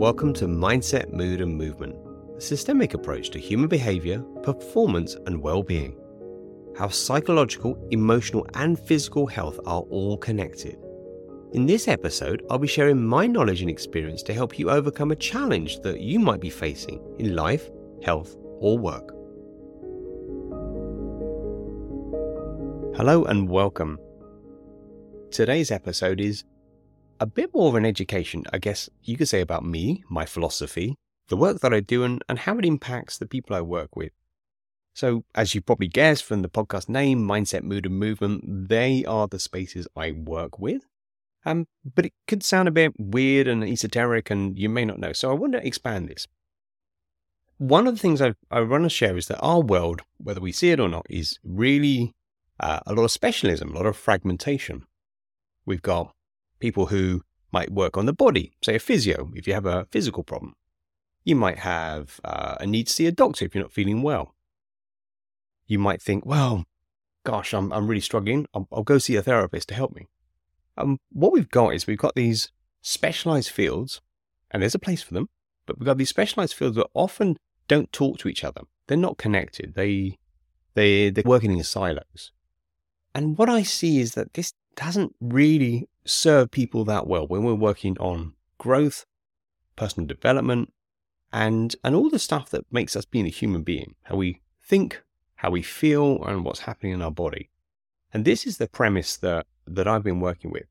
Welcome to Mindset, Mood and Movement, a systemic approach to human behavior, performance, and well being. How psychological, emotional, and physical health are all connected. In this episode, I'll be sharing my knowledge and experience to help you overcome a challenge that you might be facing in life, health, or work. Hello and welcome. Today's episode is a bit more of an education, I guess you could say, about me, my philosophy, the work that I do, and, and how it impacts the people I work with. So, as you probably guessed from the podcast name, Mindset, Mood, and Movement, they are the spaces I work with. Um, but it could sound a bit weird and esoteric, and you may not know. So, I want to expand this. One of the things I, I want to share is that our world, whether we see it or not, is really uh, a lot of specialism, a lot of fragmentation. We've got people who might work on the body, say a physio, if you have a physical problem. You might have uh, a need to see a doctor if you're not feeling well. You might think, well, gosh, I'm, I'm really struggling. I'll, I'll go see a therapist to help me. Um, what we've got is we've got these specialized fields, and there's a place for them, but we've got these specialized fields that often don't talk to each other. They're not connected. They, they, they're working in silos. And what I see is that this doesn't really serve people that well when we're working on growth, personal development, and and all the stuff that makes us being a human being, how we think, how we feel, and what's happening in our body. And this is the premise that that I've been working with.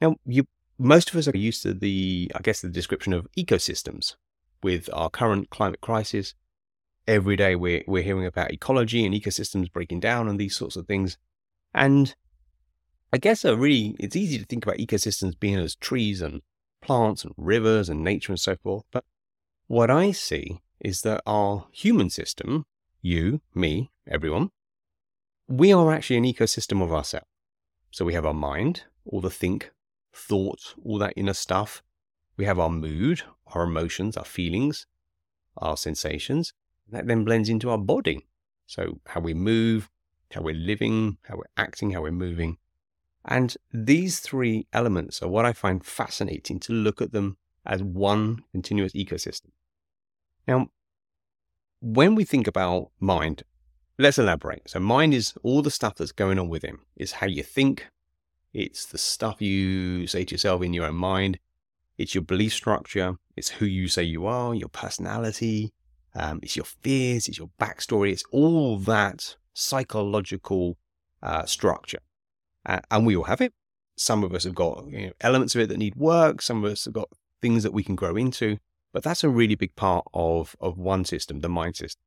Now, you most of us are used to the, I guess, the description of ecosystems with our current climate crisis. Every day we're we're hearing about ecology and ecosystems breaking down and these sorts of things. And I guess a really, it's easy to think about ecosystems being as trees and plants and rivers and nature and so forth. But what I see is that our human system, you, me, everyone, we are actually an ecosystem of ourselves. So we have our mind, all the think, thought, all that inner stuff. We have our mood, our emotions, our feelings, our sensations. That then blends into our body. So how we move, how we're living, how we're acting, how we're moving. And these three elements are what I find fascinating to look at them as one continuous ecosystem. Now, when we think about mind, let's elaborate. So, mind is all the stuff that's going on within. It's how you think, it's the stuff you say to yourself in your own mind, it's your belief structure, it's who you say you are, your personality, um, it's your fears, it's your backstory, it's all that psychological uh, structure. And we all have it. Some of us have got you know, elements of it that need work. Some of us have got things that we can grow into. But that's a really big part of, of one system, the mind system.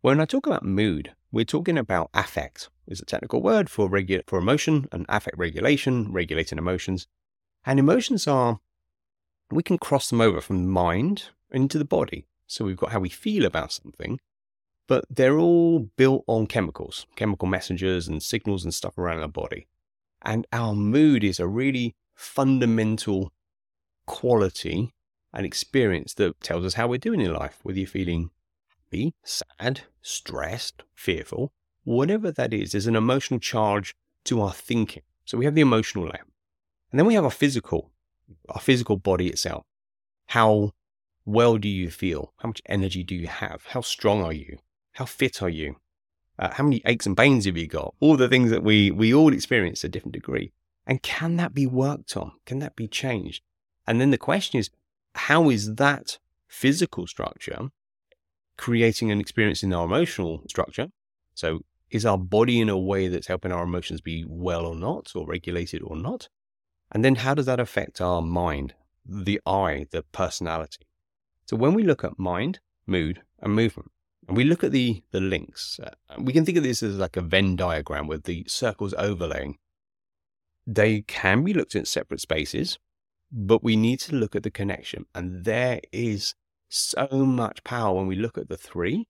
When I talk about mood, we're talking about affect, is a technical word for regu- for emotion and affect regulation, regulating emotions. And emotions are, we can cross them over from the mind into the body. So we've got how we feel about something, but they're all built on chemicals, chemical messengers and signals and stuff around our body. And our mood is a really fundamental quality and experience that tells us how we're doing in life, whether you're feeling happy, sad, stressed, fearful, whatever that is, there's an emotional charge to our thinking. So we have the emotional layer. And then we have our physical, our physical body itself. How well do you feel? How much energy do you have? How strong are you? How fit are you? Uh, how many aches and pains have you got? All the things that we, we all experience to a different degree. And can that be worked on? Can that be changed? And then the question is, how is that physical structure creating an experience in our emotional structure? So is our body in a way that's helping our emotions be well or not, or regulated or not? And then how does that affect our mind, the I, the personality? So when we look at mind, mood, and movement, and we look at the, the links. Uh, we can think of this as like a Venn diagram with the circles overlaying. They can be looked at in separate spaces, but we need to look at the connection. And there is so much power when we look at the three.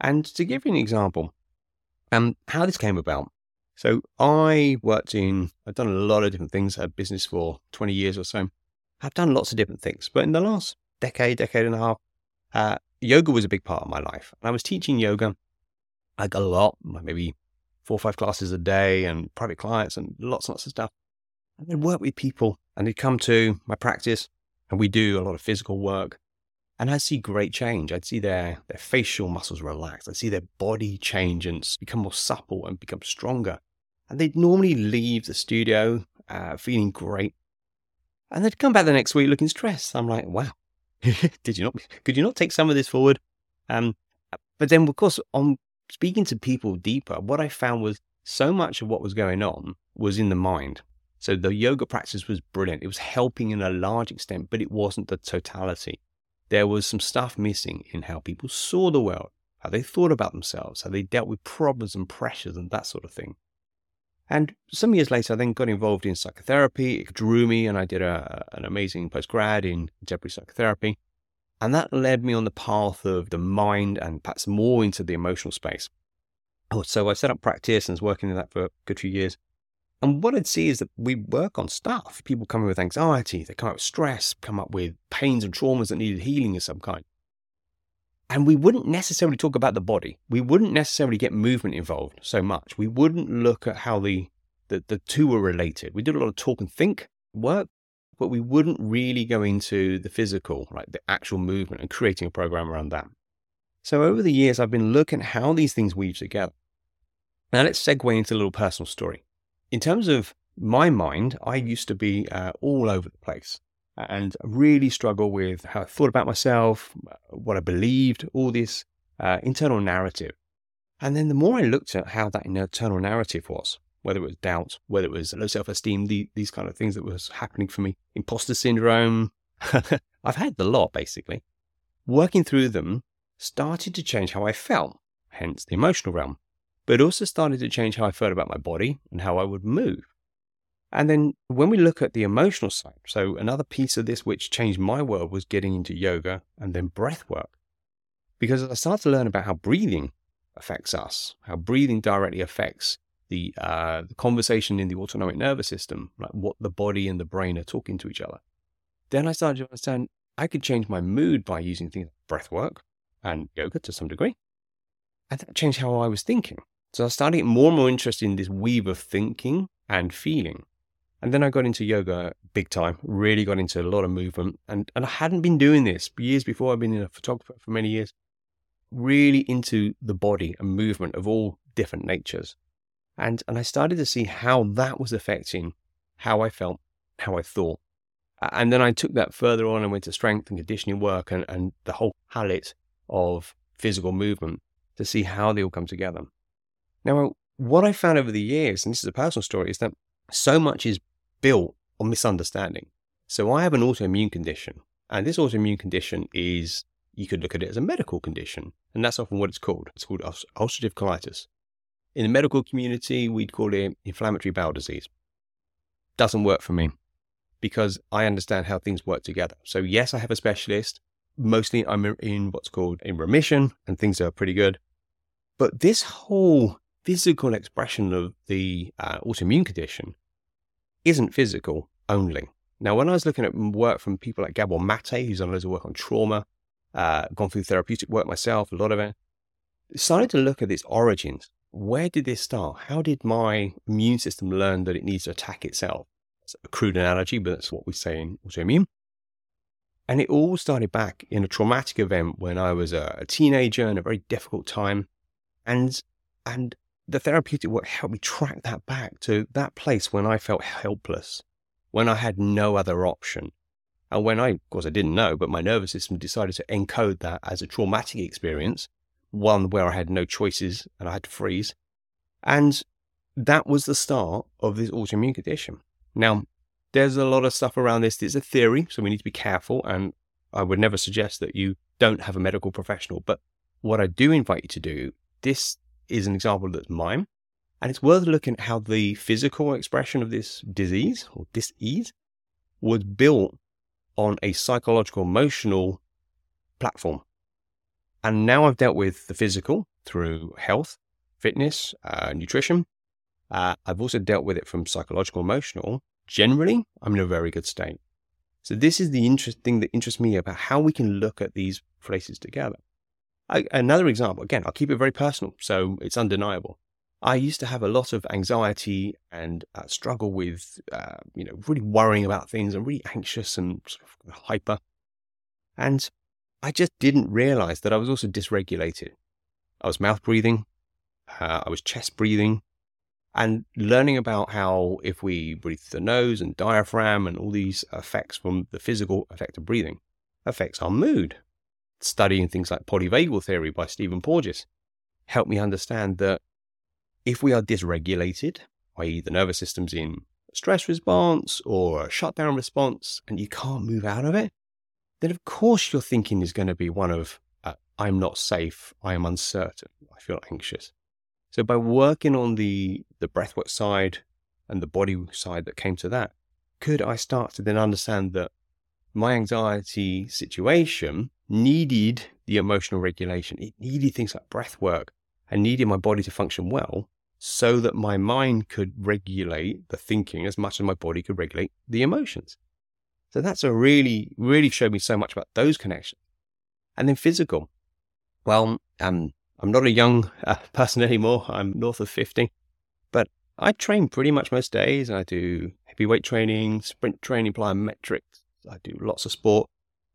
And to give you an example, um, how this came about. So I worked in, I've done a lot of different things, had business for 20 years or so. I've done lots of different things, but in the last decade, decade and a half, uh, yoga was a big part of my life. And I was teaching yoga like a lot, maybe four or five classes a day and private clients and lots and lots of stuff. And then work with people and they'd come to my practice and we do a lot of physical work. And I'd see great change. I'd see their, their facial muscles relax. I'd see their body change and become more supple and become stronger. And they'd normally leave the studio uh, feeling great. And they'd come back the next week looking stressed. I'm like, wow, did you not, could you not take some of this forward? Um, but then, of course, on speaking to people deeper, what I found was so much of what was going on was in the mind. So the yoga practice was brilliant. It was helping in a large extent, but it wasn't the totality. There was some stuff missing in how people saw the world, how they thought about themselves, how they dealt with problems and pressures and that sort of thing. And some years later, I then got involved in psychotherapy. It drew me, and I did a, an amazing postgrad in contemporary psychotherapy. And that led me on the path of the mind and perhaps more into the emotional space. Oh, so I set up practice and was working in that for a good few years. And what I'd see is that we work on stuff. People come in with anxiety, they come up with stress, come up with pains and traumas that needed healing of some kind. And we wouldn't necessarily talk about the body. We wouldn't necessarily get movement involved so much. We wouldn't look at how the, the, the two were related. We did a lot of talk and think work, but we wouldn't really go into the physical, right? The actual movement and creating a program around that. So over the years, I've been looking at how these things weave together. Now let's segue into a little personal story. In terms of my mind, I used to be uh, all over the place and really struggle with how I thought about myself, what I believed, all this uh, internal narrative. And then the more I looked at how that internal narrative was, whether it was doubt, whether it was low self esteem, the, these kind of things that was happening for me, imposter syndrome, I've had the lot basically. Working through them started to change how I felt, hence the emotional realm, but also started to change how I felt about my body and how I would move. And then when we look at the emotional side, so another piece of this which changed my world was getting into yoga and then breath work. Because I started to learn about how breathing affects us, how breathing directly affects the, uh, the conversation in the autonomic nervous system, like what the body and the brain are talking to each other. Then I started to understand I could change my mood by using things like breath work and yoga to some degree. And that changed how I was thinking. So I started getting more and more interested in this weave of thinking and feeling. And then I got into yoga big time, really got into a lot of movement. And, and I hadn't been doing this years before. I've been a photographer for many years, really into the body and movement of all different natures. And, and I started to see how that was affecting how I felt, how I thought. And then I took that further on and went to strength and conditioning work and, and the whole palette of physical movement to see how they all come together. Now, what I found over the years, and this is a personal story, is that so much is built on misunderstanding. So I have an autoimmune condition, and this autoimmune condition is, you could look at it as a medical condition, and that's often what it's called. It's called ulcerative colitis. In the medical community, we'd call it inflammatory bowel disease. Doesn't work for me because I understand how things work together. So, yes, I have a specialist. Mostly I'm in what's called in remission, and things are pretty good. But this whole physical expression of the uh, autoimmune condition isn't physical only. Now, when I was looking at work from people like Gabor Mate, who's done loads of work on trauma, uh, gone through therapeutic work myself, a lot of it, started to look at its origins. Where did this start? How did my immune system learn that it needs to attack itself? It's a crude analogy, but that's what we say in autoimmune. And it all started back in a traumatic event when I was a, a teenager in a very difficult time. And, and the therapeutic work helped me track that back to that place when I felt helpless, when I had no other option. And when I, of course, I didn't know, but my nervous system decided to encode that as a traumatic experience, one where I had no choices and I had to freeze. And that was the start of this autoimmune condition. Now, there's a lot of stuff around this. It's a theory, so we need to be careful. And I would never suggest that you don't have a medical professional. But what I do invite you to do, this is an example that's mine. And it's worth looking at how the physical expression of this disease or disease was built on a psychological, emotional platform. And now I've dealt with the physical through health, fitness, uh, nutrition. Uh, I've also dealt with it from psychological, emotional. Generally, I'm in a very good state. So this is the interest thing that interests me about how we can look at these places together. I, another example, again, I'll keep it very personal, so it's undeniable. I used to have a lot of anxiety and uh, struggle with, uh, you know, really worrying about things and really anxious and sort of hyper. And I just didn't realize that I was also dysregulated. I was mouth breathing, uh, I was chest breathing, and learning about how if we breathe the nose and diaphragm and all these effects from the physical effect of breathing affects our mood. Studying things like polyvagal theory by Stephen Porges helped me understand that if we are dysregulated, i.e., the nervous system's in stress response or a shutdown response, and you can't move out of it, then of course your thinking is going to be one of, uh, I'm not safe, I am uncertain, I feel anxious. So by working on the, the breathwork side and the body side that came to that, could I start to then understand that my anxiety situation needed the emotional regulation. It needed things like breath work and needed my body to function well so that my mind could regulate the thinking as much as my body could regulate the emotions. So that's a really, really showed me so much about those connections. And then physical. Well, um, I'm not a young uh, person anymore. I'm north of 50, but I train pretty much most days. I do heavyweight training, sprint training, plyometrics. I do lots of sport.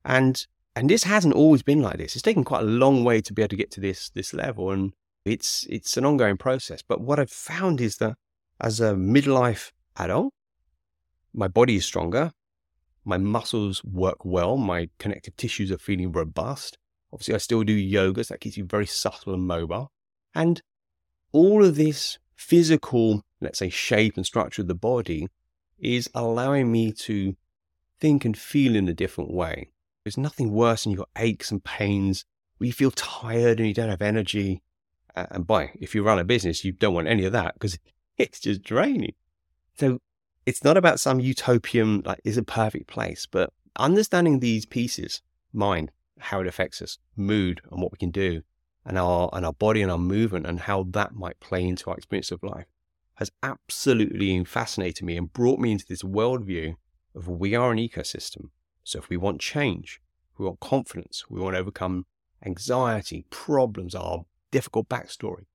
And and this hasn't always been like this. It's taken quite a long way to be able to get to this this level. And it's it's an ongoing process. But what I've found is that as a midlife adult, my body is stronger, my muscles work well, my connective tissues are feeling robust. Obviously, I still do yoga, so that keeps you very subtle and mobile. And all of this physical, let's say, shape and structure of the body is allowing me to think and feel in a different way. There's nothing worse than you've aches and pains where you feel tired and you don't have energy. And by if you run a business, you don't want any of that because it's just draining. So it's not about some utopian, like, is a perfect place, but understanding these pieces, mind, how it affects us, mood, and what we can do, and our and our body and our movement, and how that might play into our experience of life, has absolutely fascinated me and brought me into this worldview of we are an ecosystem. So if we want change, we want confidence, we want to overcome anxiety, problems, our difficult backstory.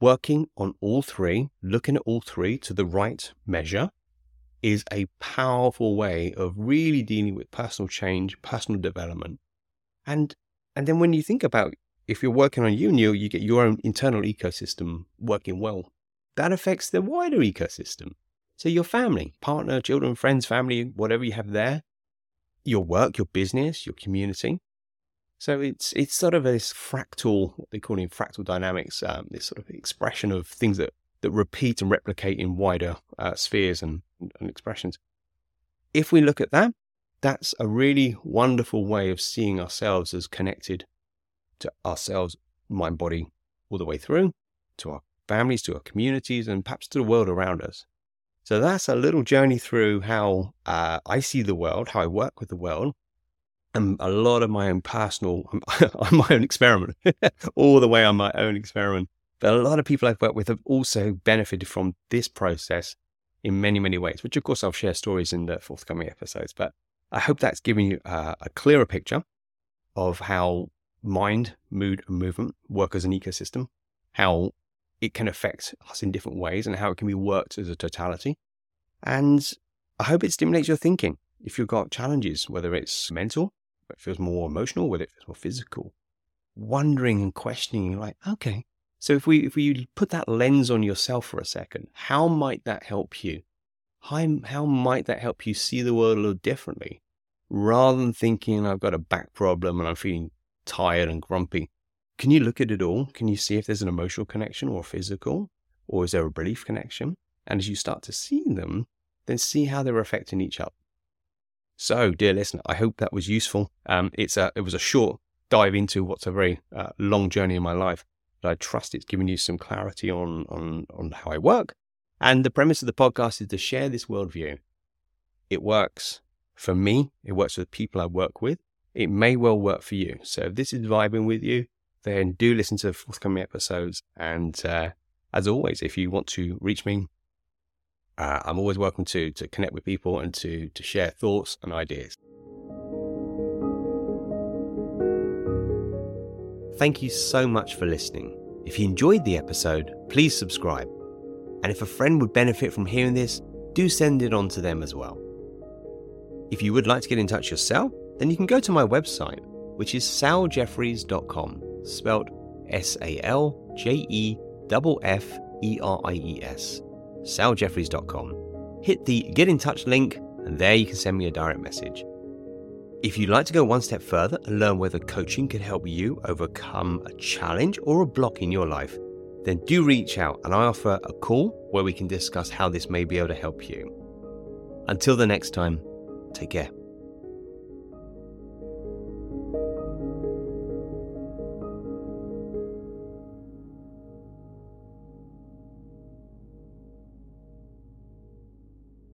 Working on all three, looking at all three to the right measure, is a powerful way of really dealing with personal change, personal development, and and then when you think about if you're working on you and you, you get your own internal ecosystem working well, that affects the wider ecosystem. So your family, partner, children, friends, family, whatever you have there, your work, your business, your community. So it's it's sort of this fractal, what they call in fractal dynamics, um, this sort of expression of things that that repeat and replicate in wider uh, spheres and, and expressions. If we look at that, that's a really wonderful way of seeing ourselves as connected to ourselves, mind, body, all the way through, to our families, to our communities, and perhaps to the world around us. So that's a little journey through how uh, I see the world, how I work with the world, and a lot of my own personal, on my own experiment, all the way on my own experiment. But a lot of people I've worked with have also benefited from this process in many, many ways, which of course I'll share stories in the forthcoming episodes. But I hope that's giving you a, a clearer picture of how mind, mood, and movement work as an ecosystem, how it can affect us in different ways, and how it can be worked as a totality. And I hope it stimulates your thinking. If you've got challenges, whether it's mental, it feels more emotional, whether it feels more physical, wondering and questioning, like, okay, so if we if we put that lens on yourself for a second, how might that help you? How, how might that help you see the world a little differently? rather than thinking I've got a back problem and I'm feeling tired and grumpy, can you look at it all? Can you see if there's an emotional connection or physical? Or is there a belief connection? And as you start to see them, then see how they're affecting each other. So, dear listener, I hope that was useful. Um, it's a, it was a short dive into what's a very uh, long journey in my life, but I trust it's given you some clarity on, on, on how I work. And the premise of the podcast is to share this worldview. It works. For me, it works with people I work with. It may well work for you. So if this is vibing with you, then do listen to forthcoming episodes. And uh, as always, if you want to reach me, uh, I'm always welcome to to connect with people and to to share thoughts and ideas. Thank you so much for listening. If you enjoyed the episode, please subscribe. And if a friend would benefit from hearing this, do send it on to them as well. If you would like to get in touch yourself, then you can go to my website, which is saljefferies.com, spelled S A L J E F E R I E S, saljefferies.com. Hit the Get in Touch link, and there you can send me a direct message. If you'd like to go one step further and learn whether coaching can help you overcome a challenge or a block in your life, then do reach out and I offer a call where we can discuss how this may be able to help you. Until the next time, take care.